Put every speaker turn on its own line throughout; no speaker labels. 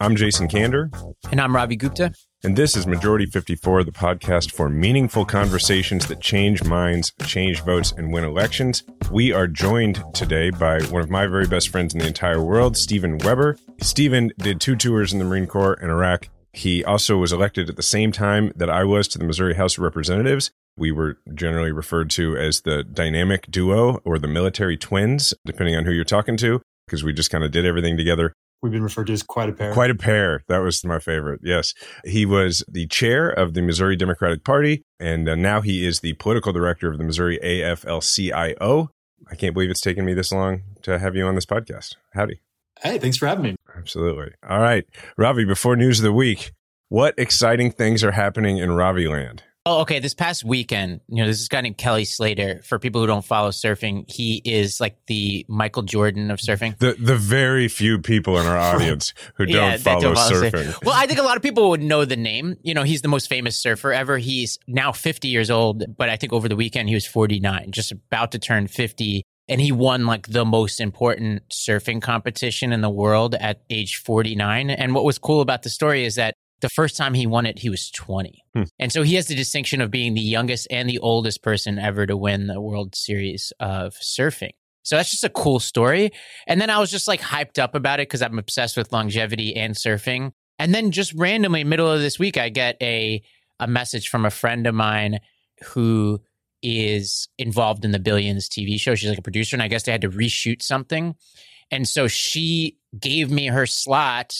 I'm Jason Kander.
And I'm Ravi Gupta.
And this is Majority 54, the podcast for meaningful conversations that change minds, change votes, and win elections. We are joined today by one of my very best friends in the entire world, Stephen Webber. Stephen did two tours in the Marine Corps in Iraq. He also was elected at the same time that I was to the Missouri House of Representatives. We were generally referred to as the dynamic duo or the military twins, depending on who you're talking to, because we just kind of did everything together.
We've been referred to as quite a pair.
Quite a pair. That was my favorite. Yes. He was the chair of the Missouri Democratic Party, and uh, now he is the political director of the Missouri AFL CIO. I can't believe it's taken me this long to have you on this podcast. Howdy.
Hey, thanks for having me.
Absolutely. All right. Ravi, before news of the week, what exciting things are happening in Ravi land?
Oh, okay. This past weekend, you know, this guy named Kelly Slater. For people who don't follow surfing, he is like the Michael Jordan of surfing.
The the very few people in our audience who don't,
Yeah,
follow,
don't follow
surfing.
surfing. Well, I think a lot of people would know the name. You know, he's the most famous surfer ever. He's now 50 years old, but I think over the weekend he was 49, just about to turn 50. And he won like the most important surfing competition in the world at age 49. And what was cool about the story is that the first time he won it, he was 20.
Hmm.
And so he has the distinction of being the youngest and the oldest person ever to win the World Series of surfing. So that's just a cool story. And then I was just like hyped up about it because I'm obsessed with longevity and surfing. And then just randomly, middle of this week, I get a a message from a friend of mine who is involved in the Billions TV show. She's like a producer, and I guess they had to reshoot something. And so she gave me her slot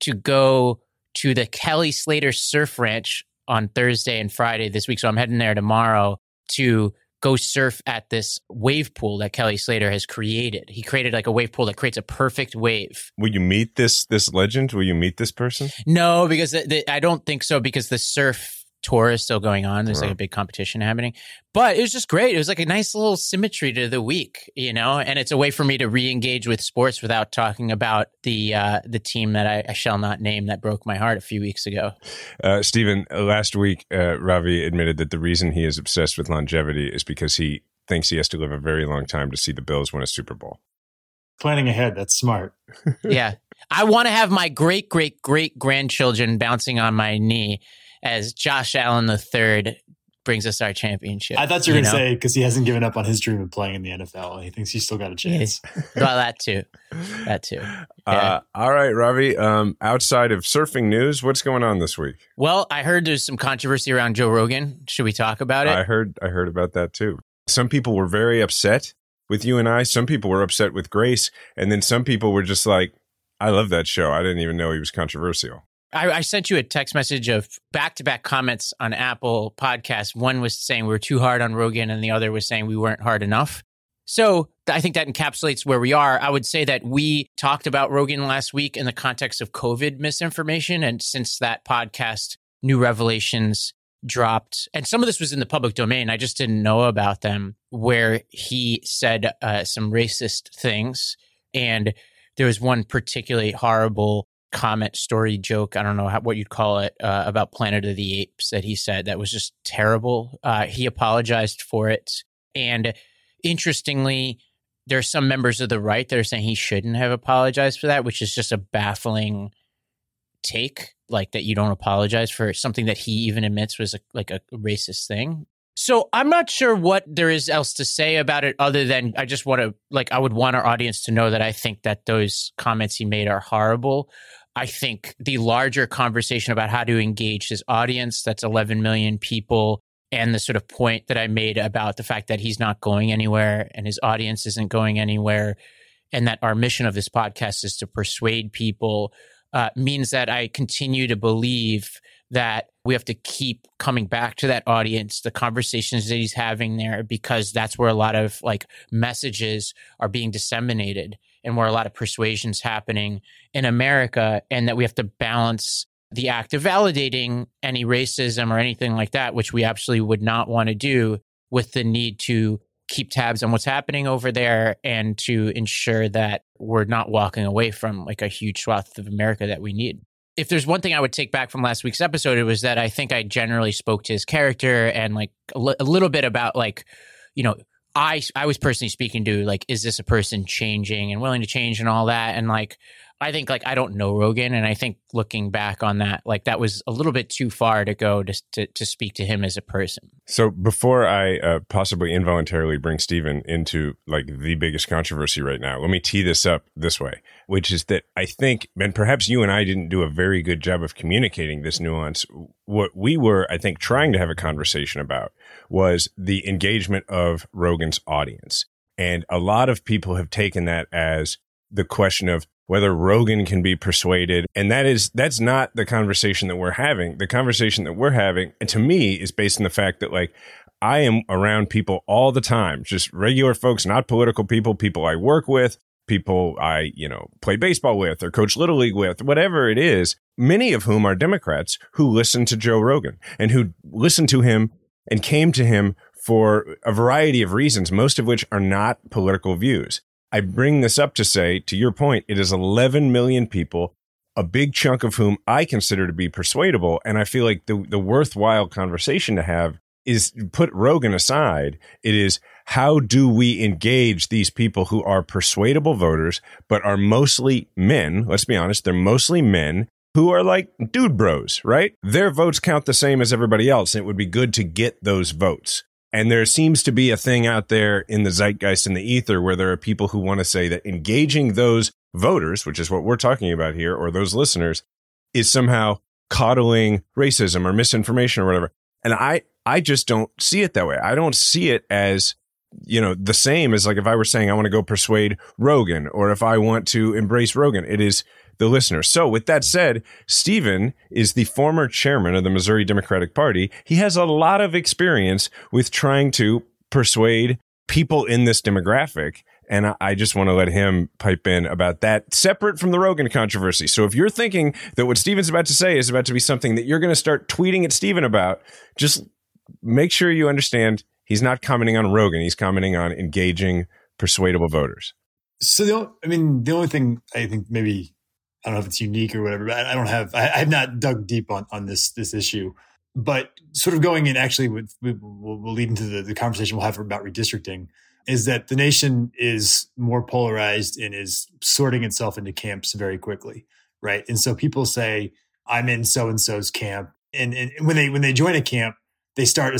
to go to the Kelly Slater Surf Ranch on Thursday and Friday this week. So I'm heading there tomorrow to go surf at this wave pool that Kelly Slater has created. He created like a wave pool that creates a perfect wave.
Will you meet this this legend? Will you meet this person?
No, because the, the, I don't think so because the surf tour is still going on. There's like a big competition happening. But it was just great. It was like a nice little symmetry to the week, you know, and it's a way for me to re-engage with sports without talking about the uh, the team that I, I shall not name that broke my heart a few weeks ago.
Uh, Stephen, uh, last week, uh, Ravi admitted that the reason he is obsessed with longevity is because he thinks he has to live a very long time to see the Bills win a Super Bowl.
Planning ahead, that's smart.
yeah. I want to have my great great great grandchildren bouncing on my knee as Josh Allen III brings us our championship.
I thought you were going to
know?
say because he hasn't given up on his dream of playing in the NFL. He thinks he's still got a chance.
well, that too. That too.
Uh, all right, Ravi. Um, outside of surfing news, what's going on this week?
Well, I heard there's some controversy around Joe Rogan. Should we talk about it?
I heard I heard about that too. Some people were very upset with you and I. Some people were upset with Grace, and then some people were just like, "I love that show. I didn't even know he was controversial."
I, I sent you a text message of back to back comments on Apple Podcasts. One was saying we were too hard on Rogan, and the other was saying we weren't hard enough. So I think that encapsulates where we are. I would say that we talked about Rogan last week in the context of COVID misinformation. And since that podcast, new revelations dropped. And some of this was in the public domain. I just didn't know about them, where he said uh, some racist things. And there was one particularly horrible comment story joke i don't know how, what you'd call it uh, about planet of the apes that he said that was just terrible. Uh, he apologized for it. And interestingly there are some members of the right that are saying he shouldn't have apologized for that which is just a baffling take like that you don't apologize for something that he even admits was a, like a racist thing. So I'm not sure what there is else to say about it other than I just want to like I would want our audience to know that I think that those comments he made are horrible. I think the larger conversation about how to engage his audience, that's 11 million people, and the sort of point that I made about the fact that he's not going anywhere and his audience isn't going anywhere, and that our mission of this podcast is to persuade people, uh, means that I continue to believe that we have to keep coming back to that audience, the conversations that he's having there, because that's where a lot of like messages are being disseminated and where a lot of persuasion's happening in America, and that we have to balance the act of validating any racism or anything like that, which we absolutely would not want to do, with the need to keep tabs on what's happening over there and to ensure that we're not walking away from like a huge swath of America that we need. If there's one thing I would take back from last week's episode, it was that I think I generally spoke to his character and like a, l- a little bit about like, you know, I I was personally speaking to like, is this a person changing and willing to change and all that, and like I think like I don't know Rogan, and I think looking back on that, like that was a little bit too far to go to to, to speak to him as a person.
So before I uh, possibly involuntarily bring Stephen into like the biggest controversy right now, let me tee this up this way, which is that I think, and perhaps you and I didn't do a very good job of communicating this nuance. What we were, I think, trying to have a conversation about was the engagement of Rogan's audience. And a lot of people have taken that as the question of whether Rogan can be persuaded. And that is, that's not the conversation that we're having. The conversation that we're having, and to me, is based on the fact that like, I am around people all the time, just regular folks, not political people, people I work with, people I, you know, play baseball with or coach little league with, whatever it is, many of whom are Democrats who listen to Joe Rogan and who listen to him and came to him for a variety of reasons, most of which are not political views. I bring this up to say, to your point, it is 11 million people, a big chunk of whom I consider to be persuadable. And I feel like the, the worthwhile conversation to have is put Rogan aside. It is how do we engage these people who are persuadable voters, but are mostly men? Let's be honest, they're mostly men who are like dude bros, right? Their votes count the same as everybody else. And it would be good to get those votes. And there seems to be a thing out there in the zeitgeist in the ether where there are people who want to say that engaging those voters, which is what we're talking about here, or those listeners, is somehow coddling racism or misinformation or whatever. And I, I just don't see it that way. I don't see it as, you know, the same as like if I were saying I want to go persuade Rogan or if I want to embrace Rogan. It is the listener. So, with that said, Stephen is the former chairman of the Missouri Democratic Party. He has a lot of experience with trying to persuade people in this demographic. And I just want to let him pipe in about that, separate from the Rogan controversy. So if you're thinking that what Stephen's about to say is about to be something that you're going to start tweeting at Stephen about, just make sure you understand he's not commenting on Rogan. He's commenting on engaging persuadable voters.
So the, I mean, the only thing I think maybe I don't know if it's unique or whatever, but I don't have, I, have not dug deep on, on this, this issue, but sort of going in actually with, we'll, we'll lead into the, the conversation we'll have about redistricting is that the nation is more polarized and is sorting itself into camps very quickly. Right. And so people say, I'm in so and so's camp. And, and when they, when they join a camp, they start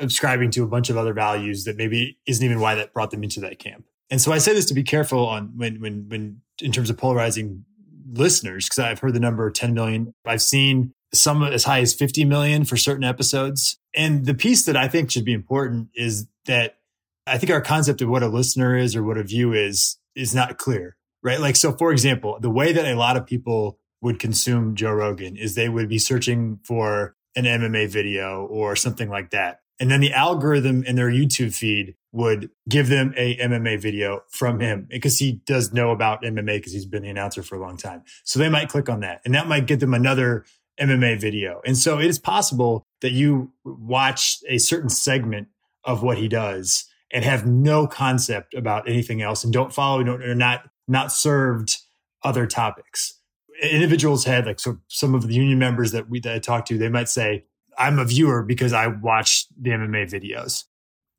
subscribing to a bunch of other values that maybe isn't even why that brought them into that camp. And so I say this to be careful on when, when, when, in terms of polarizing listeners because I've heard the number 10 million. I've seen some as high as 50 million for certain episodes. And the piece that I think should be important is that I think our concept of what a listener is or what a view is is not clear, right? Like, so for example, the way that a lot of people would consume Joe Rogan is they would be searching for an MMA video or something like that. And then the algorithm in their YouTube feed would give them a MMA video from him because he does know about MMA because he's been the announcer for a long time. So they might click on that and that might get them another MMA video. And so it is possible that you watch a certain segment of what he does and have no concept about anything else and don't follow don't, or not not served other topics. Individuals had like so some of the union members that we that I talked to, they might say, I'm a viewer because I watch the MMA videos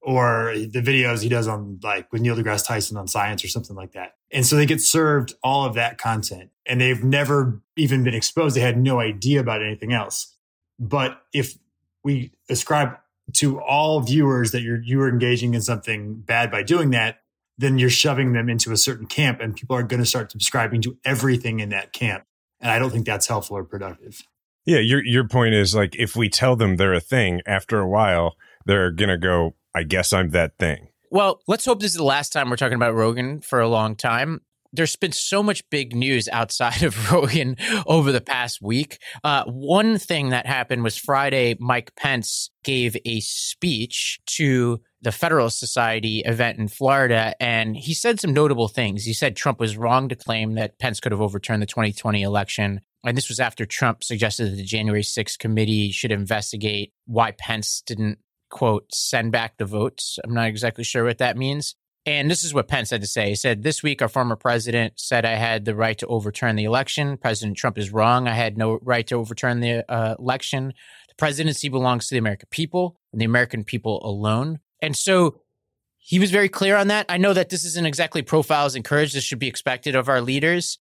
or the videos he does on like with Neil deGrasse Tyson on science or something like that. And so they get served all of that content and they've never even been exposed. They had no idea about anything else. But if we ascribe to all viewers that you're you are engaging in something bad by doing that, then you're shoving them into a certain camp and people are going to start subscribing to everything in that camp. And I don't think that's helpful or productive.
Yeah, your your point is like if we tell them they're a thing, after a while, they're gonna go, I guess I'm that thing.
Well, let's hope this is the last time we're talking about Rogan for a long time. There's been so much big news outside of Rogan over the past week. Uh, one thing that happened was Friday, Mike Pence gave a speech to the Federalist Society event in Florida, and he said some notable things. He said Trump was wrong to claim that Pence could have overturned the 2020 election. And this was after Trump suggested that the January 6th committee should investigate why Pence didn't, quote, send back the votes. I'm not exactly sure what that means. And this is what Pence had to say. He said, This week, our former president said I had the right to overturn the election. President Trump is wrong. I had no right to overturn the uh, election. The presidency belongs to the American people and the American people alone. And so he was very clear on that. I know that this isn't exactly Profiles in Courage. This should be expected of our leaders.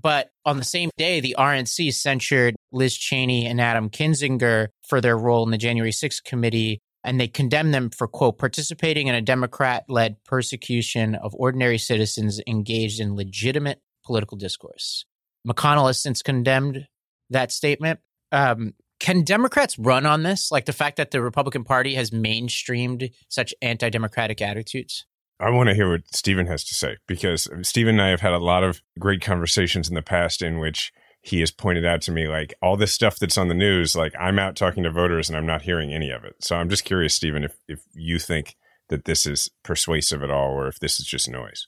But on the same day, the RNC censured Liz Cheney and Adam Kinzinger for their role in the January 6th committee. And they condemned them for, quote, participating in a Democrat led persecution of ordinary citizens engaged in legitimate political discourse. McConnell has since condemned that statement. Um, can Democrats run on this? Like the fact that the Republican Party has mainstreamed such anti democratic attitudes?
I want to hear what Stephen has to say because Stephen and I have had a lot of great conversations in the past in which he has pointed out to me like all this stuff that's on the news, like I'm out talking to voters and I'm not hearing any of it. So I'm just curious, Stephen, if, if you think that this is persuasive at all or if this is just noise.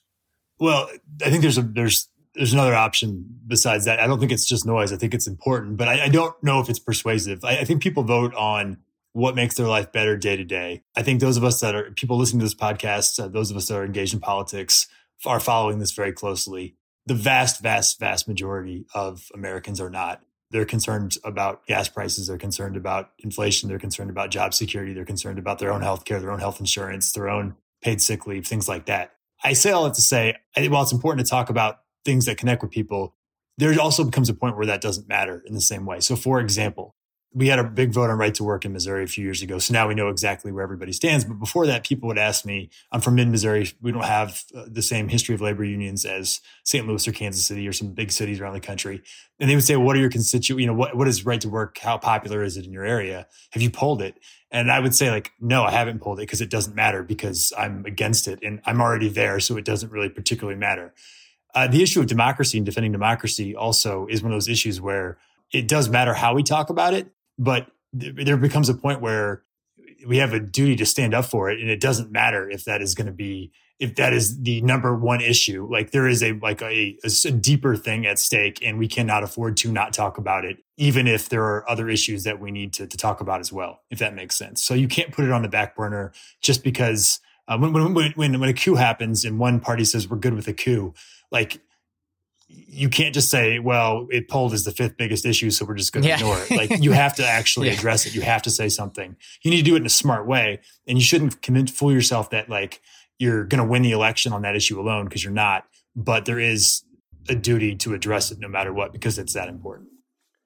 Well, I think there's a there's there's another option besides that. I don't think it's just noise. I think it's important, but I, I don't know if it's persuasive. I, I think people vote on what makes their life better day to day. I think those of us that are people listening to this podcast, uh, those of us that are engaged in politics, are following this very closely. The vast, vast, vast majority of Americans are not. They're concerned about gas prices. They're concerned about inflation. They're concerned about job security. They're concerned about their own health care, their own health insurance, their own paid sick leave, things like that. I say all that to say, while it's important to talk about things that connect with people, there also becomes a point where that doesn't matter in the same way. So, for example, we had a big vote on right to work in Missouri a few years ago. So now we know exactly where everybody stands. But before that, people would ask me, I'm from mid Missouri. We don't have uh, the same history of labor unions as St. Louis or Kansas City or some big cities around the country. And they would say, well, what are your constituents? You know, what, what is right to work? How popular is it in your area? Have you polled it? And I would say like, no, I haven't pulled it because it doesn't matter because I'm against it and I'm already there. So it doesn't really particularly matter. Uh, the issue of democracy and defending democracy also is one of those issues where it does matter how we talk about it but th- there becomes a point where we have a duty to stand up for it and it doesn't matter if that is going to be if that is the number one issue. Like there is a like a, a, deeper thing at stake and we cannot afford to not talk about it even if there are other issues that we need to, to talk about as well if that makes sense. So you can't put it on the back burner just because uh, when, when, when, when a coup happens and one party says we're good with a coup like you can't just say, well, it polled as the fifth biggest issue, so we're just going to yeah. ignore it. Like you have to actually yeah. address it. You have to say something. You need to do it in a smart way, and you shouldn't commit, fool yourself that like you're going to win the election on that issue alone because you're not. But there is a duty to address it no matter what because it's that important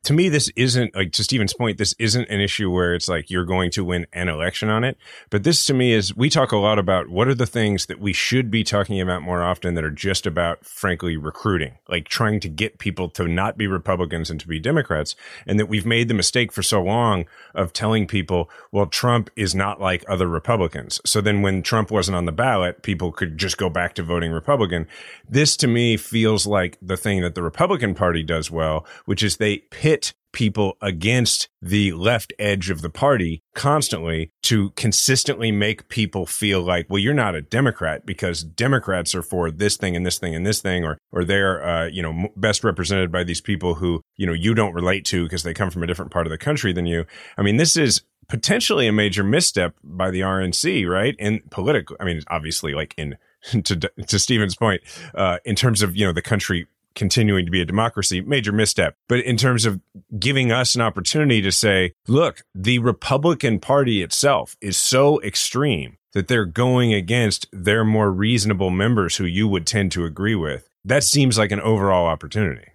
to me, this isn't like to Stephen's point. This isn't an issue where it's like you're going to win an election on it. But this to me is we talk a lot about what are the things that we should be talking about more often that are just about, frankly, recruiting, like trying to get people to not be Republicans and to be Democrats. And that we've made the mistake for so long of telling people, well, Trump is not like other Republicans. So then when Trump wasn't on the ballot, people could just go back to voting Republican. This to me feels like the thing that the Republican Party does well, which is they pit pit people against the left edge of the party constantly to consistently make people feel like, well, you're not a Democrat because Democrats are for this thing and this thing and this thing, or or they're uh, you know best represented by these people who you know you don't relate to because they come from a different part of the country than you. I mean, this is potentially a major misstep by the RNC, right? In political, I mean, obviously, like in to to Stephen's point, uh, in terms of you know the country continuing to be a democracy, major misstep. But in terms of giving us an opportunity to say, look, the Republican Party itself is so extreme that they're going against their more reasonable members who you would tend to agree with. That seems like an overall opportunity.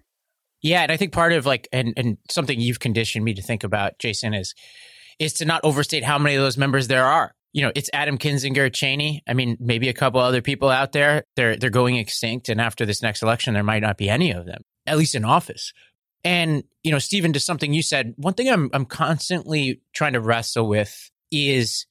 Yeah, and I think part of like and and something you've conditioned me to think about, Jason, is is to not overstate how many of those members there are. You know, it's Adam Kinzinger, Cheney. I mean, maybe a couple other people out there. They're they're going extinct, and after this next election, there might not be any of them, at least in office. And you know, Stephen, to something you said, one thing I'm I'm constantly trying to wrestle with is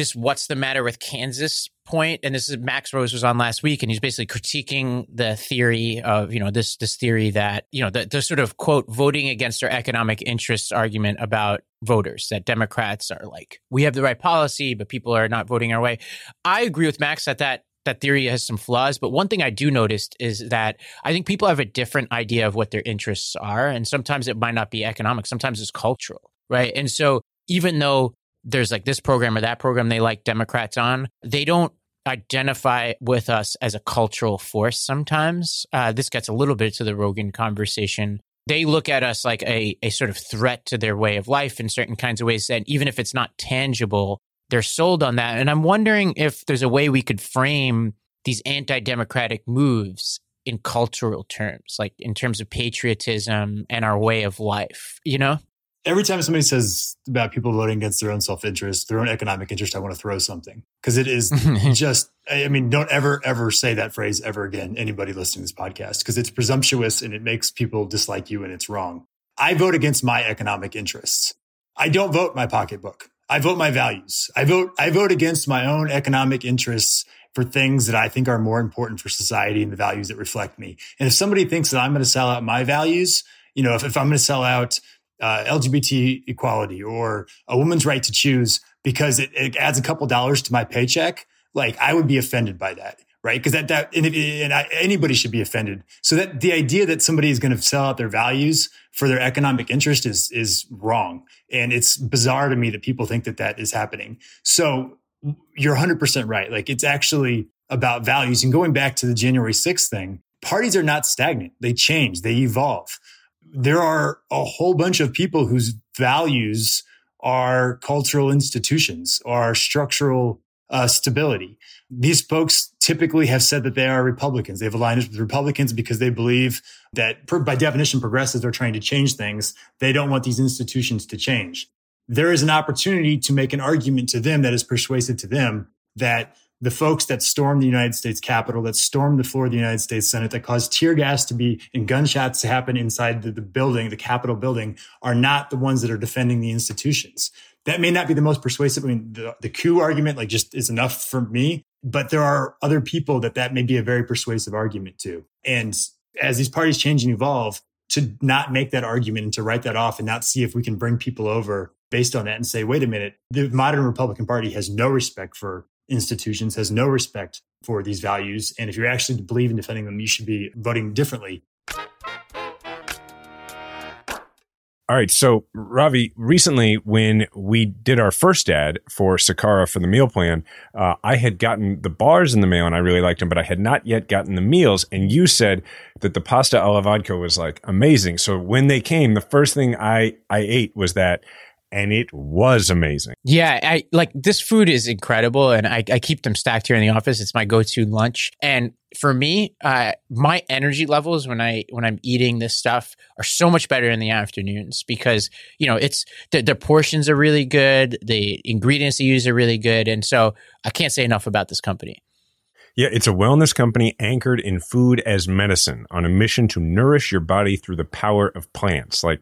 this what's the matter with Kansas point, and this is Max Rose was on last week, and he's basically critiquing the theory of you know this this theory that you know the, the sort of quote voting against our economic interests argument about voters that Democrats are like we have the right policy, but people are not voting our way. I agree with Max that that that theory has some flaws, but one thing I do notice is that I think people have a different idea of what their interests are, and sometimes it might not be economic, sometimes it's cultural, right? And so even though there's like this program or that program they like Democrats on, they don't identify with us as a cultural force sometimes. Uh, this gets a little bit to the Rogan conversation. They look at us like a, a sort of threat to their way of life in certain kinds of ways. And even if it's not tangible, they're sold on that. And I'm wondering if there's a way we could frame these anti democratic moves in cultural terms, like in terms of patriotism and our way of life, you know?
Every time somebody says about people voting against their own self-interest, their own economic interest, I want to throw something because it is just, I mean, don't ever, ever say that phrase ever again. Anybody listening to this podcast, because it's presumptuous and it makes people dislike you and it's wrong. I vote against my economic interests. I don't vote my pocketbook. I vote my values. I vote, I vote against my own economic interests for things that I think are more important for society and the values that reflect me. And if somebody thinks that I'm going to sell out my values, you know, if, if I'm going to sell out uh, LGBT equality or a woman's right to choose because it, it, adds a couple dollars to my paycheck, like I would be offended by that, right? Because that that and, and I, anybody should be offended. So that the idea that somebody is going to sell out their values for their economic interest is is wrong, and it's bizarre to me that people think that that is happening. So you're 100% right. Like it's actually about values. And going back to the January 6th thing, parties are not stagnant. They change, they evolve there are a whole bunch of people whose values are cultural institutions, are structural uh, stability. These folks typically have said that they are Republicans. They've aligned with Republicans because they believe that, by definition, progressives are trying to change things. They don't want these institutions to change. There is an opportunity to make an argument to them that is persuasive to them that the folks that stormed the United States Capitol, that stormed the floor of the United States Senate, that caused tear gas to be and gunshots to happen inside the, the, building, the Capitol building, are not the ones that are defending the institutions. That may not be the most persuasive. I mean, the, the coup argument, like, just is enough for me. But there are other people that that may be a very persuasive argument to. And as these parties change and evolve, to not make that argument and to write that off and not see if we can bring people over based on that and say, wait a minute, the modern Republican Party has no respect for institutions, has no respect for these values. And if you actually believe in defending them, you should be voting differently.
All right. So, Ravi, recently when we did our first ad for Sakara for the meal plan, uh, I had gotten the bars in the mail and I really liked them, but I had not yet gotten the meals. And you said that the pasta alla vodka was like amazing. So when they came, the first thing I, I ate was that and it was amazing.
Yeah, I like this food is incredible, and I, I keep them stacked here in the office. It's my go-to lunch, and for me, uh, my energy levels when I when I'm eating this stuff are so much better in the afternoons because you know it's the, the portions are really good, the ingredients they use are really good, and so I can't say enough about this company.
Yeah, it's a wellness company anchored in food as medicine on a mission to nourish your body through the power of plants. Like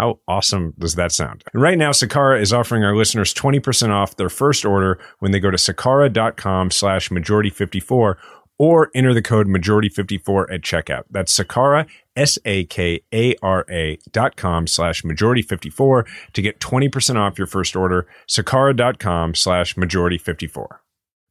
how awesome does that sound? And right now, Sakara is offering our listeners 20% off their first order when they go to sakara.com slash majority54 or enter the code majority54 at checkout. That's Sakara, S-A-K-A-R-A dot com slash majority54 to get 20% off your first order. Sakara.com slash majority54.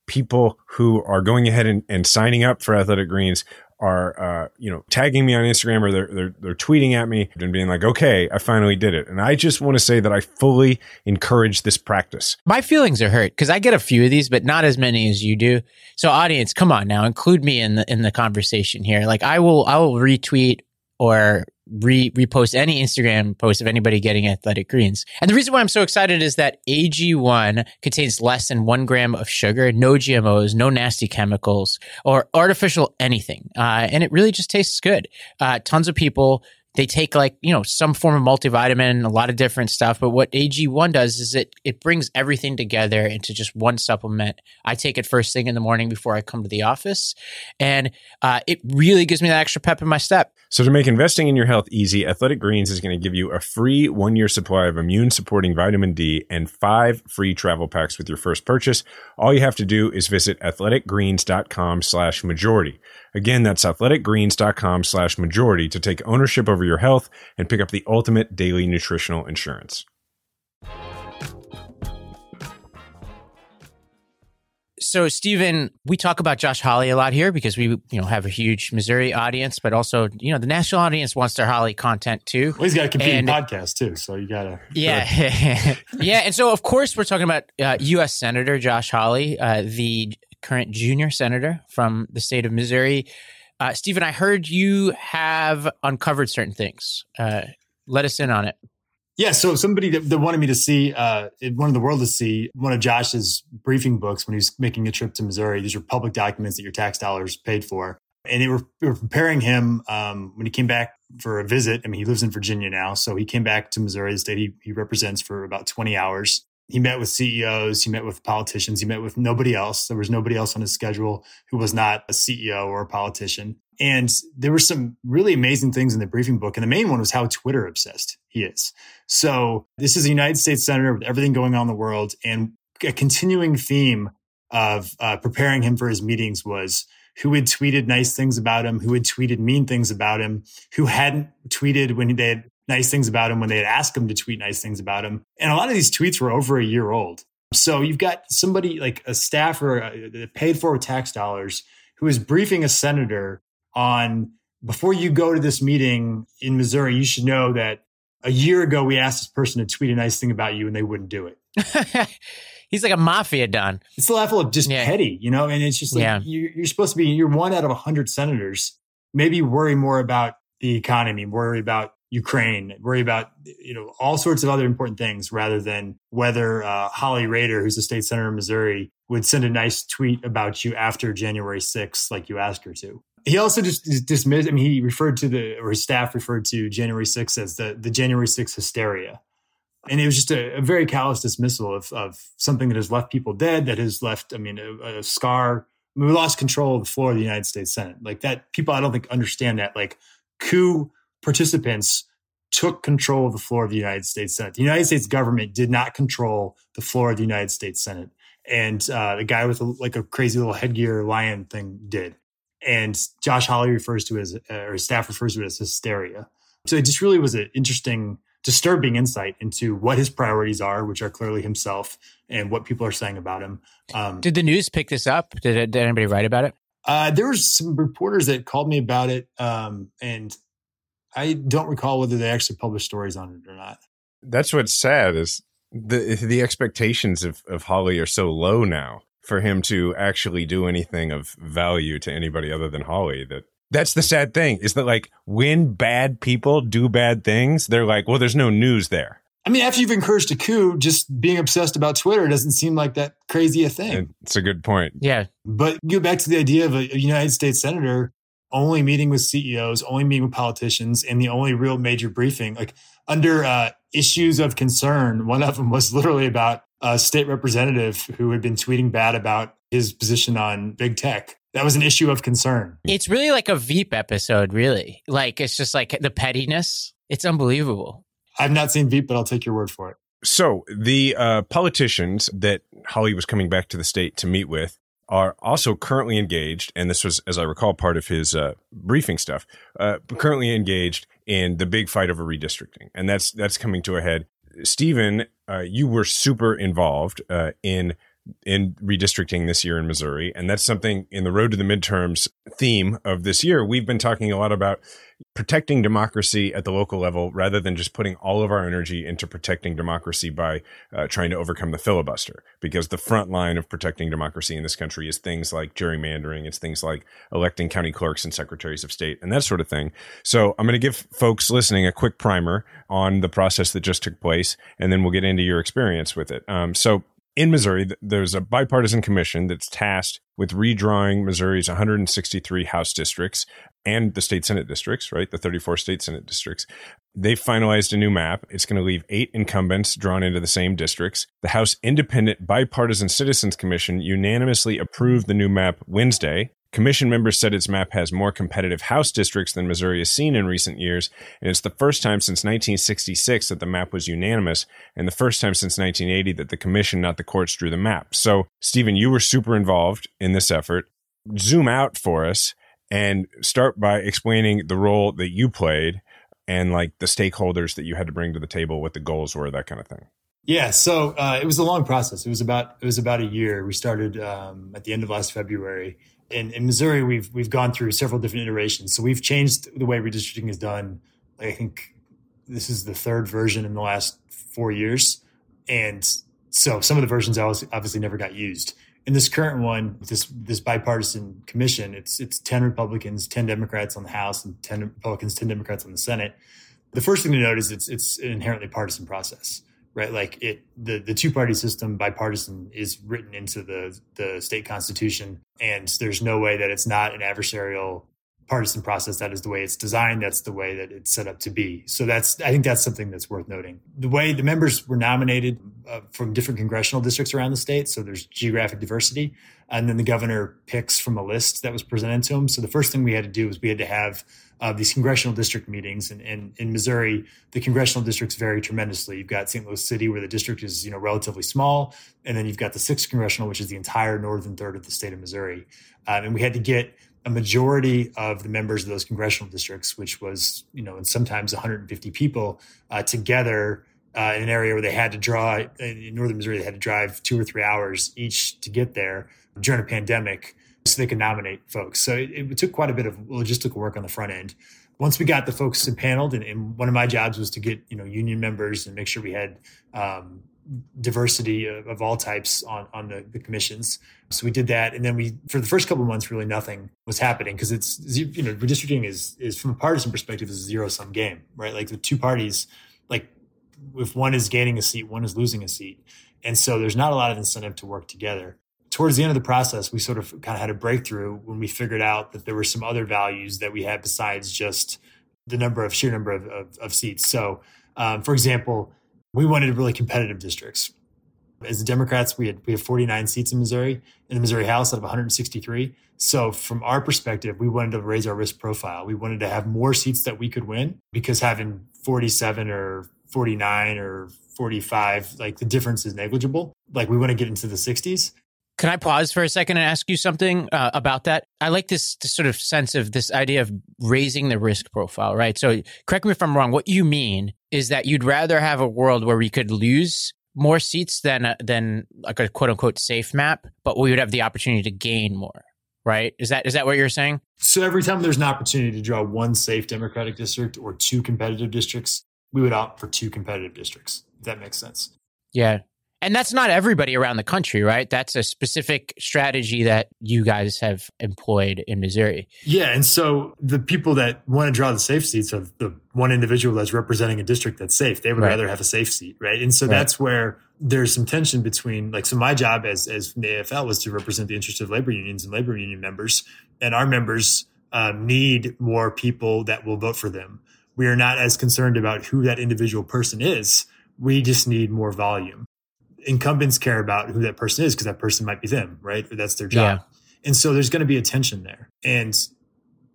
People who are going ahead and, and signing up for Athletic Greens are uh, you know tagging me on Instagram or they're, they're they're tweeting at me and being like, "Okay, I finally did it." And I just want to say that I fully encourage this practice.
My feelings are hurt because I get a few of these, but not as many as you do. So, audience, come on now, include me in the in the conversation here. Like, I will I will retweet or re- repost any Instagram post of anybody getting athletic greens. And the reason why I'm so excited is that AG1 contains less than one gram of sugar, no GMOs, no nasty chemicals, or artificial anything. Uh, and it really just tastes good. Uh, tons of people they take like you know some form of multivitamin, a lot of different stuff. But what AG1 does is it it brings everything together into just one supplement. I take it first thing in the morning before I come to the office, and uh, it really gives me that extra pep in my step.
So to make investing in your health easy, Athletic Greens is going to give you a free one year supply of immune supporting vitamin D and five free travel packs with your first purchase. All you have to do is visit athleticgreens.com slash majority. Again, that's athleticgreens.com slash majority to take ownership over your health and pick up the ultimate daily nutritional insurance.
So, Stephen, we talk about Josh Hawley a lot here because we, you know, have a huge Missouri audience, but also, you know, the national audience wants their Hawley content too.
Well, he's got a competing and, podcast too, so you gotta.
Yeah, yeah, and so of course we're talking about uh, U.S. Senator Josh Hawley, uh, the current junior senator from the state of Missouri. Uh, Stephen, I heard you have uncovered certain things. Uh, let us in on it.
Yeah, so somebody that, that wanted me to see, uh, wanted the world to see one of Josh's briefing books when he was making a trip to Missouri. These are public documents that your tax dollars paid for. And they were, they were preparing him um, when he came back for a visit. I mean, he lives in Virginia now. So he came back to Missouri, the state he, he represents, for about 20 hours he met with CEOs, he met with politicians, he met with nobody else. There was nobody else on his schedule who was not a CEO or a politician. And there were some really amazing things in the briefing book. And the main one was how Twitter obsessed he is. So this is a United States senator with everything going on in the world. And a continuing theme of uh, preparing him for his meetings was who had tweeted nice things about him, who had tweeted mean things about him, who hadn't tweeted when they had nice things about him when they had asked him to tweet nice things about him. And a lot of these tweets were over a year old. So you've got somebody like a staffer uh, paid for with tax dollars who is briefing a senator on before you go to this meeting in Missouri, you should know that a year ago we asked this person to tweet a nice thing about you and they wouldn't do it.
He's like a mafia don.
It's the level of just yeah. petty, you know, and it's just like yeah. you're, you're supposed to be, you're one out of a hundred senators. Maybe worry more about the economy, worry about Ukraine, worry about you know all sorts of other important things rather than whether uh, Holly Rehder, who's a state senator in Missouri, would send a nice tweet about you after January 6th, like you asked her to. He also just dismissed. I mean, he referred to the or his staff referred to January 6th as the the January 6th hysteria, and it was just a, a very callous dismissal of of something that has left people dead, that has left, I mean, a, a scar. I mean, we lost control of the floor of the United States Senate. Like that, people I don't think understand that. Like coup participants took control of the floor of the United States Senate. The United States government did not control the floor of the United States Senate. And uh, the guy with a, like a crazy little headgear lion thing did. And Josh Hawley refers to it as, uh, or his staff refers to it as hysteria. So it just really was an interesting, disturbing insight into what his priorities are, which are clearly himself, and what people are saying about him.
Um, did the news pick this up? Did, it, did anybody write about it?
Uh, there was some reporters that called me about it, um, and I don't recall whether they actually published stories on it or not.
That's what's sad is the the expectations of, of Hawley are so low now for him to actually do anything of value to anybody other than Hawley. that that's the sad thing is that like when bad people do bad things, they're like, well, there's no news there.
I mean, after you've encouraged a coup, just being obsessed about Twitter doesn't seem like that crazy a thing.
It's a good point.
Yeah.
But go back to the idea of a United States senator only meeting with CEOs, only meeting with politicians, and the only real major briefing, like under uh, issues of concern, one of them was literally about a state representative who had been tweeting bad about his position on big tech. That was an issue of concern.
It's really like a Veep episode, really. Like it's just like the pettiness. It's unbelievable.
I've not seen Veep, but I'll take your word for it.
So the uh, politicians that Hawley was coming back to the state to meet with are also currently engaged, and this was, as I recall, part of his uh, briefing stuff. Uh, currently engaged in the big fight over redistricting, and that's that's coming to a head. Stephen, uh, you were super involved uh, in in redistricting this year in Missouri. And that's something in the road to the midterms theme of this year. We've been talking a lot about protecting democracy at the local level rather than just putting all of our energy into protecting democracy by uh, trying to overcome the filibuster. Because the front line of protecting democracy in this country is things like gerrymandering, it's things like electing county clerks and secretaries of state and that sort of thing. So I'm going to give folks listening a quick primer on the process that just took place, and then we'll get into your experience with it. Um, so in Missouri, there's a bipartisan commission that's tasked with redrawing Missouri's 163 House districts and the state Senate districts, right? The 34 state Senate districts. They've finalized a new map. It's going to leave eight incumbents drawn into the same districts. The House Independent Bipartisan Citizens Commission unanimously approved the new map Wednesday. Commission members said its map has more competitive House districts than Missouri has seen in recent years, and it's the first time since 1966 that the map was unanimous, and the first time since 1980 that the Commission, not the courts, drew the map. So, Stephen, you were super involved in this effort. Zoom out for us and start by explaining the role that you played and like the stakeholders that you had to bring to the table, what the goals were, that kind of thing.
Yeah, so uh, it was a long process. It was about it was about a year. We started um, at the end of last February. In, in Missouri, we've we've gone through several different iterations. So we've changed the way redistricting is done. I think this is the third version in the last four years, and so some of the versions obviously never got used in this current one, this this bipartisan commission, it's it's ten Republicans, ten Democrats on the House, and ten Republicans, ten Democrats on the Senate. The first thing to note is it's it's an inherently partisan process, right? Like it the the two party system, bipartisan, is written into the the state constitution, and there's no way that it's not an adversarial partisan process. That is the way it's designed. That's the way that it's set up to be. So that's I think that's something that's worth noting. The way the members were nominated uh, from different congressional districts around the state, so there's geographic diversity, and then the governor picks from a list that was presented to him. So the first thing we had to do was we had to have uh, these congressional district meetings. And, and, in Missouri, the congressional districts vary tremendously. You've got St. Louis City, where the district is you know relatively small, and then you've got the sixth congressional, which is the entire northern third of the state of Missouri. Um, and we had to get a majority of the members of those congressional districts, which was, you know, and sometimes 150 people uh, together uh, in an area where they had to draw in northern Missouri, they had to drive two or three hours each to get there during a pandemic so they could nominate folks. So it, it took quite a bit of logistical work on the front end. Once we got the folks impaneled, and, and, one of my jobs was to get you know union members and make sure we had um, diversity of, of, all types on on the, the, commissions. So we did that, and then we for the first couple months really nothing was happening because it's you know redistricting is is from a partisan perspective is a zero sum game, right? Like the two parties, like if one is gaining a seat, one is losing a seat, and so there's not a lot of incentive to work together. Towards the end of the process, we sort of kind of had a breakthrough when we figured out that there were some other values that we had besides just the number of sheer number of, of, of seats. So, um, for example we wanted really competitive districts. As the Democrats, we had we have 49 seats in Missouri in the Missouri House out of 163. So from our perspective, we wanted to raise our risk profile. We wanted to have more seats that we could win because having 47 or 49 or 45, like the difference is negligible. Like we want to get into the 60s.
Can I pause for a second and ask you something uh, about that? I like this, this, sort of sense of this idea of raising the risk profile, right? So, correct me if I'm wrong. What you mean is that you'd rather have a world where we could lose more seats than a, than like a quote unquote safe map, but we would have the opportunity to gain more, right? Is that is that what you're saying?
So every time there's an opportunity to draw one safe Democratic district or two competitive districts, we would opt for two competitive districts. If that makes sense.
Yeah, and that's not everybody around the country, right? That's a specific strategy that you guys have employed in Missouri.
Yeah. And so the people that want to draw the safe seats are the one individual that's representing a district that's safe. They would right. rather have a safe seat, right? And so right. that's where there's some tension between like so my job as as the AFL was to represent the interests of labor unions and labor union members. And our members um, need more people that will vote for them. We are not as concerned about who that individual person is. We just need more volume incumbents care about who that person is because that person might be them, right? That's their job. Yeah. And so there's going to be a tension there. And,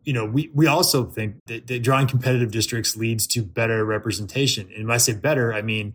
you know, we, we also think that, that, drawing competitive districts leads to better representation. And when I say better, I mean,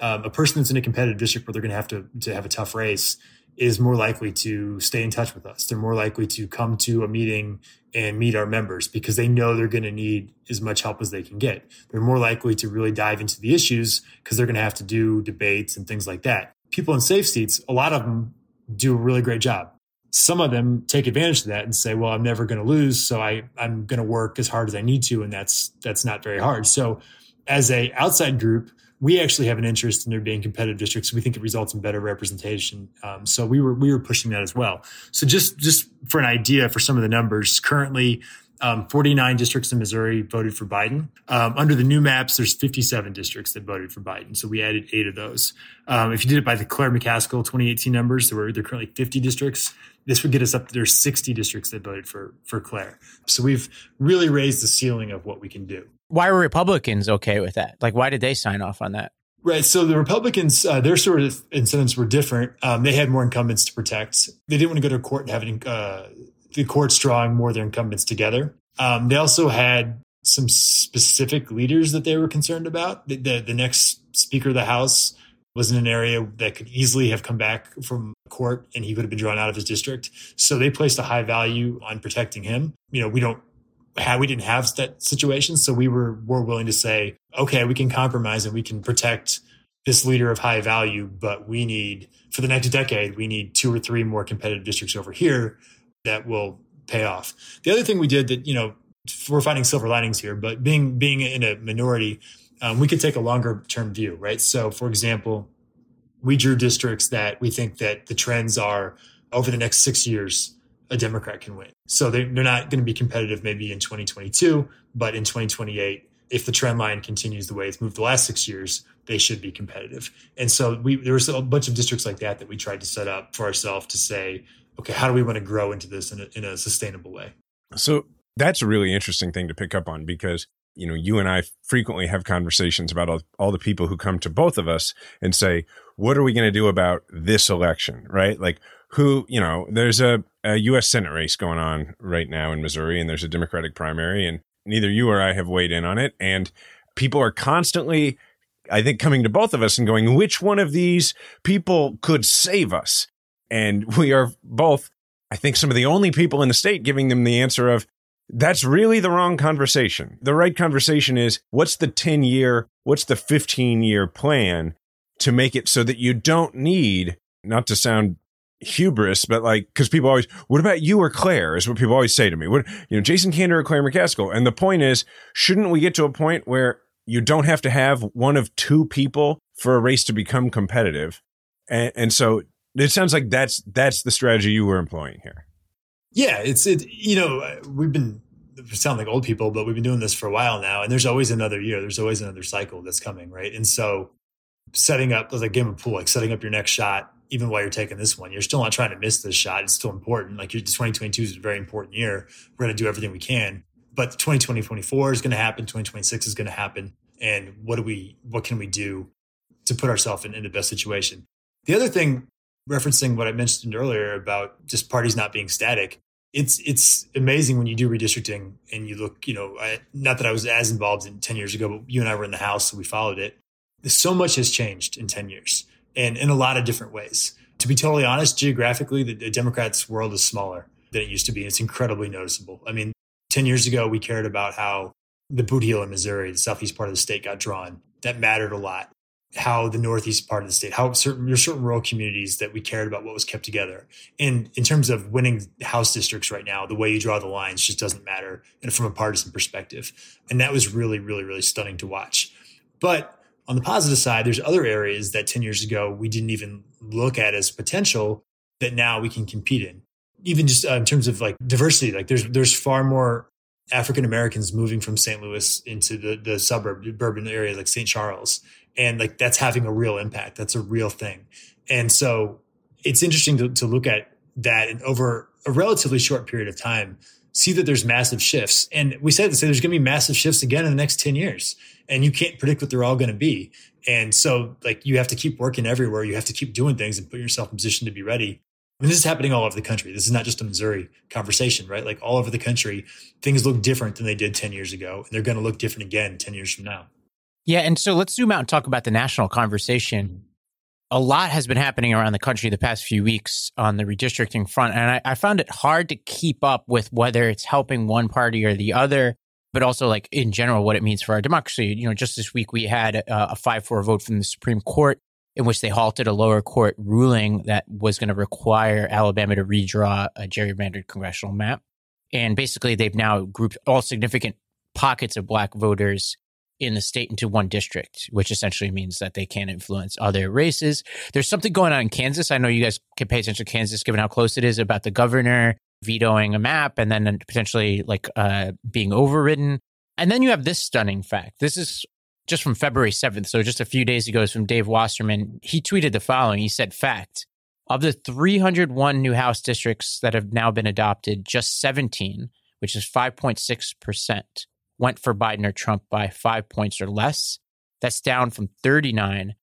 um, a person that's in a competitive district where they're going to have to, to have a tough race is more likely to stay in touch with us. They're more likely to come to a meeting and meet our members because they know they're going to need as much help as they can get. They're more likely to really dive into the issues because they're going to have to do debates and things like that. People in safe seats, a lot of them do a really great job. Some of them take advantage of that and say, well, I'm never going to lose. So I, I'm going to work as hard as I need to. And that's, that's not very hard. So as a outside group, we actually have an interest in there being competitive districts. We think it results in better representation. Um, so we were we were pushing that as well. So just just for an idea for some of the numbers, currently Um, 49 districts in Missouri voted for Biden. Um, under the new maps, there's 57 districts that voted for Biden. So we added eight of those. Um, if you did it by the Claire McCaskill 2018 numbers, there were there are currently 50 districts. This would get us up. There's 60 districts that voted for for Claire. So we've really raised the ceiling of what we can do.
Why were Republicans okay with that? Like, why did they sign off on that?
Right. So the Republicans, uh, their sort of incentives were different. Um, they had more incumbents to protect. They didn't want to go to court and having uh, the courts drawing more of their incumbents together. Um, they also had some specific leaders that they were concerned about. The, the, the next Speaker of the House was in an area that could easily have come back from court and he would have been drawn out of his district. So they placed a high value on protecting him. You know, we don't have, we didn't have that situation. So we were, were willing to say, okay, we can compromise and we can protect this leader of high value, but we need for the next decade, we need two or three more competitive districts over here that will pay off. The other thing we did that, you know, we're finding silver linings here, but being, being in a minority, um, we could take a longer term view, right? So, for example, we drew districts that we think that the trends are over the next six years, a Democrat can win. So they, they're not going to be competitive maybe in 2022, but in 2028, if the trend line continues the way it's moved the last six years, they should be competitive. And so we there was a bunch of districts like that that we tried to set up for ourselves to say, okay, how do we want to grow into this in a, in a sustainable way?
So that's a really interesting thing to pick up on because you know, you and I frequently have conversations about all, all the people who come to both of us and say, what are we going to do about this election? Right. Like who, you know, there's a, a U.S. Senate race going on right now in Missouri and there's a Democratic primary and neither you or I have weighed in on it. And people are constantly, I think, coming to both of us and going, which one of these people could save us? And we are both, I think, some of the only people in the state giving them the answer of, that's really the wrong conversation. The right conversation is what's the 10 year, what's the 15 year plan to make it so that you don't need, not to sound hubris, but like, cause people always, what about you or Claire is what people always say to me. What, you know, Jason Kander or Claire McCaskill. And the point is, shouldn't we get to a point where you don't have to have one of two people for a race to become competitive? And, and so it sounds like that's, that's the strategy you were employing here.
Yeah, it's it. You know, we've been sound like old people, but we've been doing this for a while now, and there's always another year. There's always another cycle that's coming, right? And so, setting up like game of pool, like setting up your next shot, even while you're taking this one, you're still not trying to miss this shot. It's still important. Like your 2022 is a very important year. We're going to do everything we can, but 2020, 24 is going to happen. 2026 is going to happen. And what do we? What can we do to put ourselves in, in the best situation? The other thing referencing what I mentioned earlier about just parties not being static, it's it's amazing when you do redistricting and you look, you know, I, not that I was as involved in 10 years ago, but you and I were in the house, so we followed it. So much has changed in 10 years and in a lot of different ways. To be totally honest, geographically, the, the Democrats' world is smaller than it used to be. It's incredibly noticeable. I mean, 10 years ago, we cared about how the boot heel in Missouri, the southeast part of the state, got drawn. That mattered a lot how the northeast part of the state, how certain there's certain rural communities that we cared about what was kept together. And in terms of winning house districts right now, the way you draw the lines just doesn't matter from a partisan perspective. And that was really, really, really stunning to watch. But on the positive side, there's other areas that 10 years ago we didn't even look at as potential that now we can compete in. Even just uh, in terms of like diversity, like there's there's far more African Americans moving from St. Louis into the the suburb urban areas like St. Charles and like that's having a real impact that's a real thing and so it's interesting to, to look at that and over a relatively short period of time see that there's massive shifts and we said to say there's going to be massive shifts again in the next 10 years and you can't predict what they're all going to be and so like you have to keep working everywhere you have to keep doing things and put yourself in position to be ready mean, this is happening all over the country. This is not just a Missouri conversation, right? Like all over the country, things look different than they did 10 years ago, and they're going to look different again 10 years from now.
Yeah. And so let's zoom out and talk about the national conversation. A lot has been happening around the country the past few weeks on the redistricting front. And I, I found it hard to keep up with whether it's helping one party or the other, but also like in general, what it means for our democracy. You know, just this week we had a, a 5 4 vote from the Supreme Court in which they halted a lower court ruling that was going to require Alabama to redraw a gerrymandered congressional map. And basically, they've now grouped all significant pockets of black voters in the state into one district, which essentially means that they can't influence other races. There's something going on in Kansas. I know you guys can pay attention to Kansas given how close it is about the governor vetoing a map and then potentially like uh, being overridden. And then you have this stunning fact. This is just from February 7th. So just a few days ago, it's from Dave Wasserman. He tweeted the following. He said, fact, of the 301 new House districts that have now been adopted, just 17, which is 5.6%, went for Biden or Trump by five points or less. That's down from 39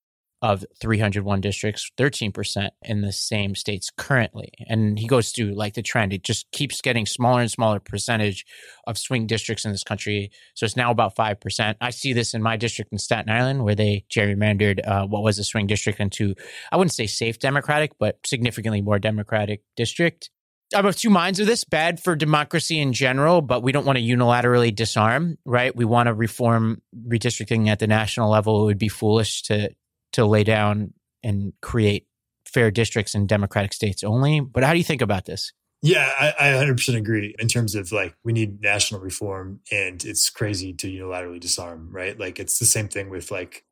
of 301 districts, 13% in the same states currently. And he goes through like the trend. It just keeps getting smaller and smaller percentage of swing districts in this country. So it's now about 5%. I see this in my district in Staten Island where they gerrymandered uh, what was a swing district into, I wouldn't say safe Democratic, but significantly more Democratic district. I'm of two minds of this. Bad for democracy in general, but we don't want to unilaterally disarm, right? We want to reform redistricting at the national level. It would be foolish to to lay down and create fair districts in democratic states only. But how do you think about this?
Yeah, I, I 100% agree in terms of like we need national reform and it's crazy to unilaterally disarm, right? Like it's the same thing with like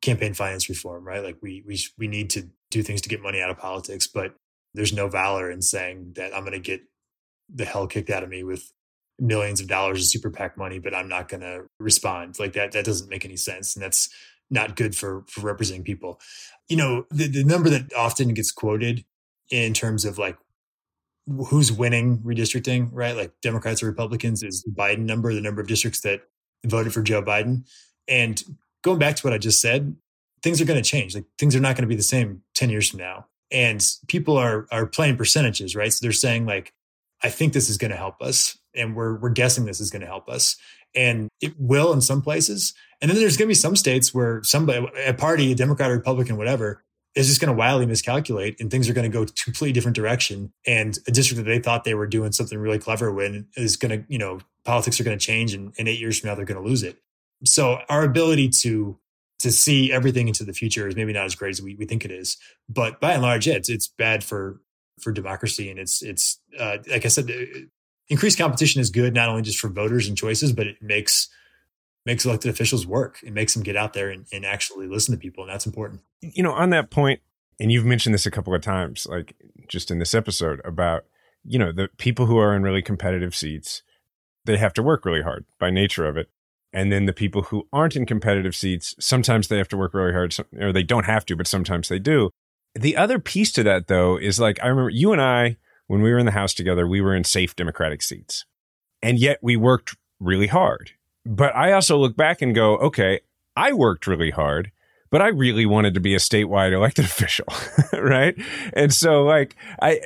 campaign finance reform, right? Like we we we need to do things to get money out of politics, but there's no valor in saying that I'm going to get the hell kicked out of me with millions of dollars of super PAC money, but I'm not going to respond. Like that that doesn't make any sense, and that's not good for for representing people. You know, the, the number that often gets quoted in terms of like who's winning redistricting, right? Like Democrats or Republicans is the Biden number, the number of districts that voted for Joe Biden. And going back to what I just said, things are going to change. Like things are not going to be the same 10 years from now. And people are are playing percentages, right? So they're saying like, I think this is going to help us. And we're we're guessing this is going to help us. And it will in some places. And then there's going to be some states where somebody, a party, a Democrat or Republican, whatever, is just going to wildly miscalculate and things are going to go a completely different direction. And a district that they thought they were doing something really clever with is going to, you know, politics are going to change and, and eight years from now, they're going to lose it. So our ability to, to see everything into the future is maybe not as great as we, we think it is, but by and large, yeah, it's, it's bad for, for democracy. And it's, it's, uh, like I said, increased competition is good, not only just for voters and choices, but it makes, makes elected officials work. It makes them get out there and, and actually listen to people. And that's important.
You know, on that point, and you've mentioned this a couple of times, like just in this episode about, you know, the people who are in really competitive seats, they have to work really hard by nature of it. And then the people who aren't in competitive seats, sometimes they have to work really hard, or they don't have to, but sometimes they do. The other piece to that, though, is like I remember you and I, when we were in the House together, we were in safe Democratic seats. And yet we worked really hard but I also look back and go, okay, I worked really hard, but I really wanted to be a statewide elected official, right? And so, like, I,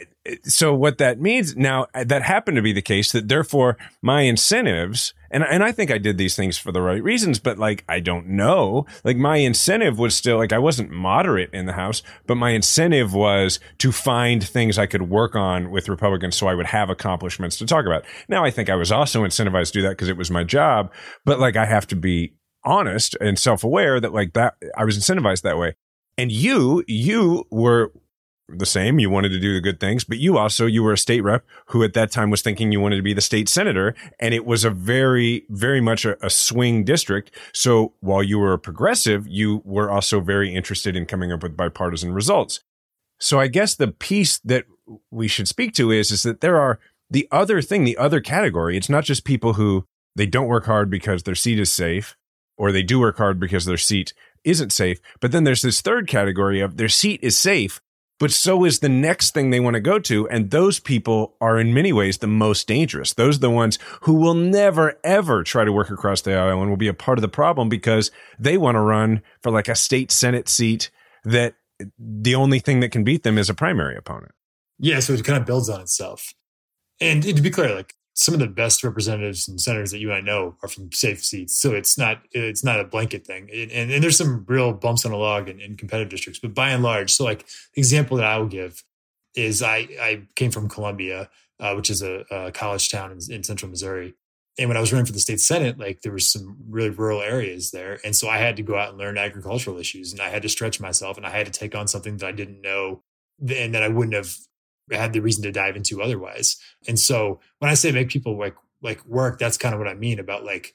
so what that means now, uh, that happened to be the case that therefore my incentives and and I think I did these things for the right reasons, but like I don't know. Like my incentive was still like I wasn't moderate in the House, but my incentive was to find things I could work on with Republicans so I would have accomplishments to talk about. Now I think I was also incentivized to do that because it was my job, but like I have to be honest and self-aware that like that I was incentivized that way. And you you were the same. You wanted to do the good things, but you also, you were a state rep who at that time was thinking you wanted to be the state senator. And it was a very, very much a, a, swing district. So while you were a progressive, you were also very interested in coming up with bipartisan results. So I guess the piece that we should speak to is, is that there are the other thing, the other category. It's not just people who they don't work hard because their seat is safe or they do work hard because their seat isn't safe. But then there's this third category of their seat is safe, but so is the next thing they want to go to. And those people are in many ways the most dangerous. Those are the ones who will never, ever try to work across the aisle and will be a part of the problem because they want to run for like a state Senate seat that the only thing that can beat them is a primary opponent.
Yeah. So it kind of builds on itself. And to be clear, like some of the best representatives and senators that you and I know are from safe seats. So it's not it's not a blanket thing. And, and, and there's some real bumps on the log in, in, competitive districts, but by and large, so like the example that I will give is I I came from Columbia, uh, which is a, a college town in, in, central Missouri. And when I was running for the state senate, like there was some really rural areas there, and so I had to go out and learn agricultural issues, and I had to stretch myself, and I had to take on something that I didn't know and that I wouldn't have had the reason to dive into otherwise. And so when I say make people like like work, that's kind of what I mean about like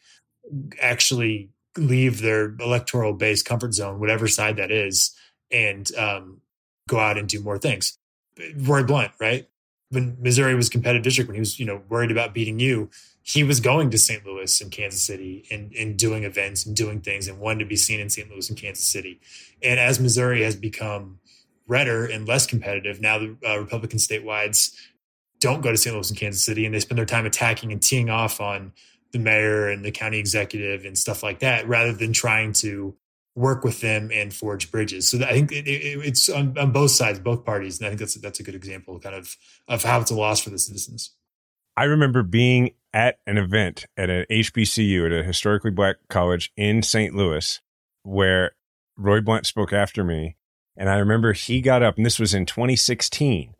actually leave their electoral base comfort zone, whatever side that is, and um, go out and do more things. Roy Blunt, right? when Missouri was competitive district, when he was, you know, worried about beating you, he was going to St. Louis and Kansas City and, and doing events and doing things and wanted to be seen in St. Louis and Kansas City. And as Missouri has become redder and less competitive, now the uh, Republican statewides don't go to St. Louis and Kansas City and they spend their time attacking and teeing off on the mayor and the county executive and stuff like that rather than trying to work with them and forge bridges. So I think it, it, it's on, on, both sides, both parties, and I think that's that's a good example, kind of of how it's a loss for the citizens.
I remember being at an event at an HBCU at a historically black college in St. Louis where Roy Blunt spoke after me. And I remember he got up, and this was in 2016,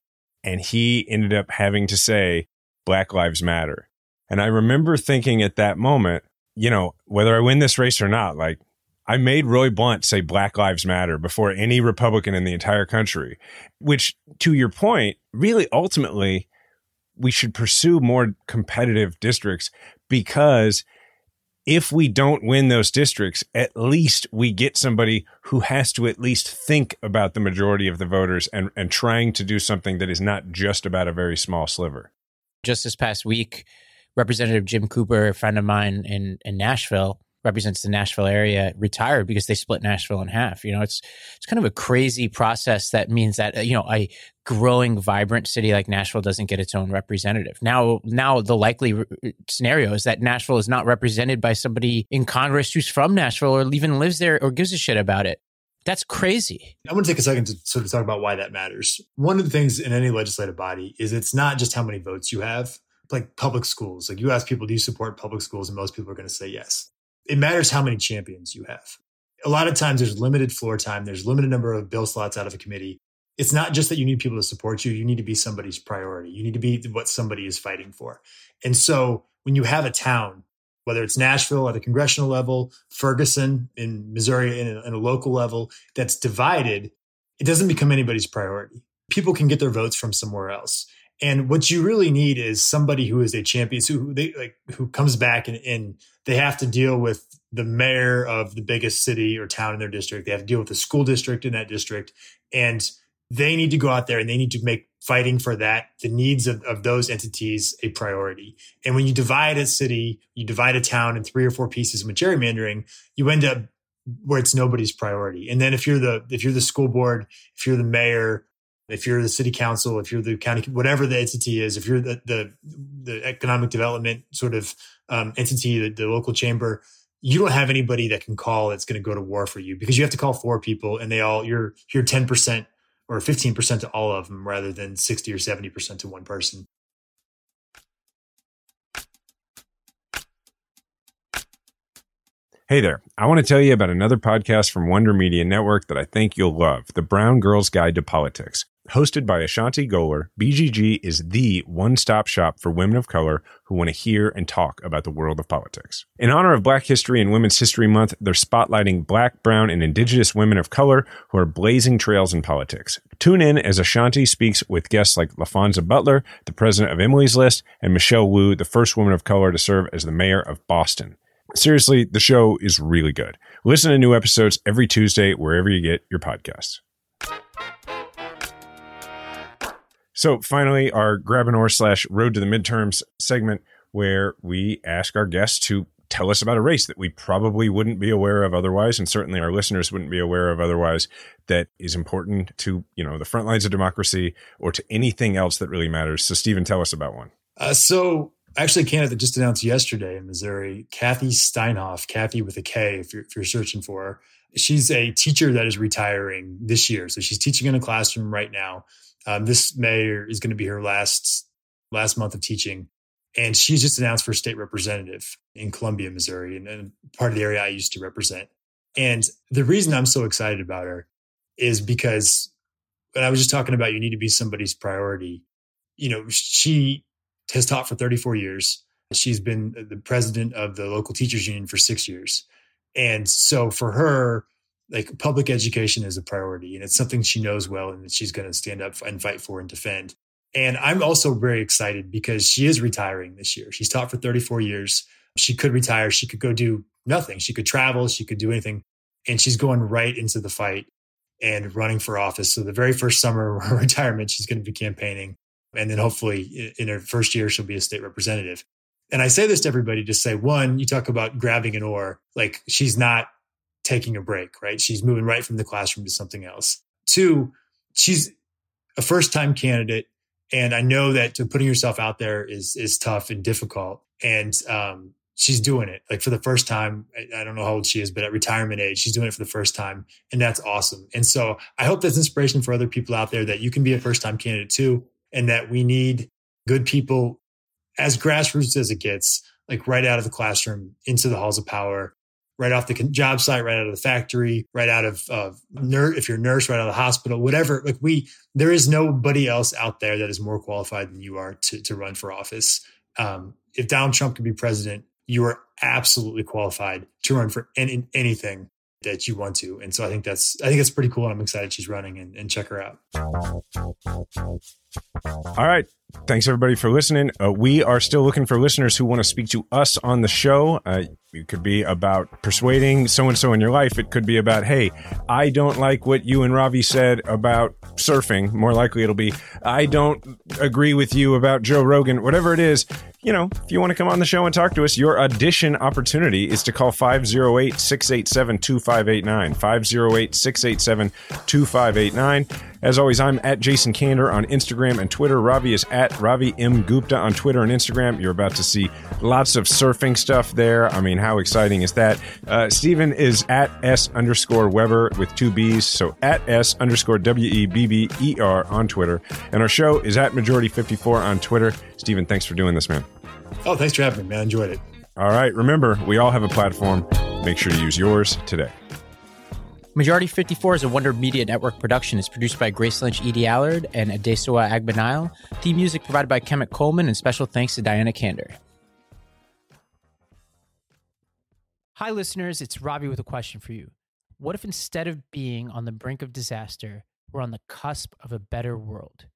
and he ended up having to say, Black Lives Matter. And I remember thinking at that moment, you know, whether I win this race or not, like I made Roy Blunt say Black Lives Matter before any Republican in the entire country, which to your point, really ultimately we should pursue more competitive districts because if we don't win those districts, at least we get somebody who has to at least think about the majority of the voters and, and trying to do something that is not just about a very small sliver.
Just this past week, Representative Jim Cooper, a friend of mine in, in Nashville, represents the Nashville area retired because they split Nashville in half. You know, it's it's kind of a crazy process that means that you know a growing, vibrant city like Nashville doesn't get its own representative. Now, now the likely uh, scenario is that Nashville is not represented by somebody in Congress who's from Nashville or even lives there or gives a shit about it. That's crazy.
I want to take a second to sort of talk about why that matters. One of the things in any legislative body is it's not just how many votes you have, like public schools. Like you ask people, do you support public schools? And most people are going to say yes it matters how many champions you have. A lot of times there's limited floor time, there's limited number of bill slots out of a committee. It's not just that you need people to support you, you need to be somebody's priority. You need to be what somebody is fighting for. And so when you have a town, whether it's Nashville at a congressional level, Ferguson in Missouri in a, in a local level that's divided, it doesn't become anybody's priority. People can get their votes from somewhere else. And what you really need is somebody who is a champion, who they like, who comes back and, and they have to deal with the mayor of the biggest city or town in their district. They have to deal with the school district in that district, and they need to go out there and they need to make fighting for that the needs of, of those entities a priority. And when you divide a city, you divide a town in three or four pieces with gerrymandering, you end up where it's nobody's priority. And then if you're the if you're the school board, if you're the mayor, if you're the city council, if you're the county, whatever the entity is, if you're the the, the economic development sort of um, entity, the, the local chamber, you don't have anybody that can call that's going to go to war for you because you have to call four people and they all you're you're ten percent or fifteen percent to all of them rather than sixty or seventy percent to one person.
Hey there. I want to tell you about another podcast from Wonder Media Network that I think you'll love The Brown Girl's Guide to Politics. Hosted by Ashanti Gholar, BGG is the one stop shop for women of color who want to hear and talk about the world of politics. In honor of Black History and Women's History Month, they're spotlighting Black, Brown, and Indigenous women of color who are blazing trails in politics. Tune in as Ashanti speaks with guests like Laphonza Butler, the president of Emily's List, and Michelle Wu, the first woman of color to serve as the mayor of Boston. Seriously, the show is really good. Listen to new episodes every Tuesday wherever you get your podcasts. So finally, our grab an oar slash road to the midterms segment where we ask our guests to tell us about a race that we probably wouldn't be aware of otherwise, and certainly our listeners wouldn't be aware of otherwise, that is important to, you know, the front lines of democracy or to anything else that really matters. So Stephen, tell us about one.
Uh, so actually a candidate just announced yesterday in Missouri, Kathy Steinhoff, Kathy with a K if you're, if you're searching for her. She's a teacher that is retiring this year. So she's teaching in a classroom right now. Um, this May is going to be her last last month of teaching, and she's just announced for state representative in Columbia, Missouri, and, and part of the area I used to represent. And the reason I'm so excited about her is because when I was just talking about you need to be somebody's priority, you know, she has taught for 34 years. She's been the president of the local teachers union for six years. And so for her, like public education is a priority and it's something she knows well and that she's going to stand up and fight for and defend. And I'm also very excited because she is retiring this year. She's taught for 34 years. She could retire. She could go do nothing. She could travel. She could do anything. And she's going right into the fight and running for office. So the very first summer of her retirement, she's going to be campaigning. And then hopefully in her first year, she'll be a state representative. And I say this to everybody to say, one, you talk about grabbing an oar, like she's not taking a break, right? She's moving right from the classroom to something else. Two, she's a first time candidate. And I know that to putting yourself out there is, is tough and difficult. And, um, she's doing it like for the first time. I, I don't know how old she is, but at retirement age, she's doing it for the first time. And that's awesome. And so I hope that's inspiration for other people out there that you can be a first time candidate too. And that we need good people as grassroots as it gets, like right out of the classroom into the halls of power, right off the job site, right out of the factory, right out of nurse, if you're a nurse, right out of the hospital, whatever. Like we, there is nobody else out there that is more qualified than you are to, to run for office. Um, if Donald Trump could be president, you are absolutely qualified to run for any, anything that you want to. And so I think that's I think that's pretty cool. And I'm excited she's running and, and check her out.
All right. Thanks everybody for listening. Uh, we are still looking for listeners who want to speak to us on the show. Uh, it could be about persuading so and so in your life. It could be about, hey, I don't like what you and Ravi said about surfing. More likely, it'll be, I don't agree with you about Joe Rogan. Whatever it is, you know, if you want to come on the show and talk to us, your audition opportunity is to call 508 687 2589. 508 687 2589. As always, I'm at Jason Kander on Instagram and Twitter. Ravi is at Ravi M. Gupta on Twitter and Instagram. You're about to see lots of surfing stuff there. I mean, how exciting is that? Uh, Stephen is at S underscore Webber with two B's. So at S underscore W E B B E R on Twitter. And our show is at Majority 54 on Twitter. Stephen, thanks for doing this, man.
Oh, thanks for having me, man. I enjoyed it.
All right. Remember, we all have a platform. Make sure to use yours today.
Majority 54 is a Wonder Media Network production. It's produced by Grace Lynch, Edie Allard, and Adesuwa Agbonile. Theme music provided by Kemet Coleman, and special thanks to Diana Kander. Hi, listeners. It's Robbie with a question for you. What if instead of being on the brink of disaster, we're on the cusp of a better world?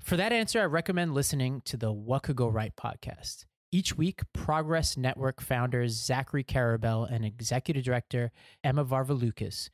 For that answer, I recommend listening to the What Could Go Right podcast. Each week, Progress Network founders Zachary Karabell and executive director Emma Varvaloucas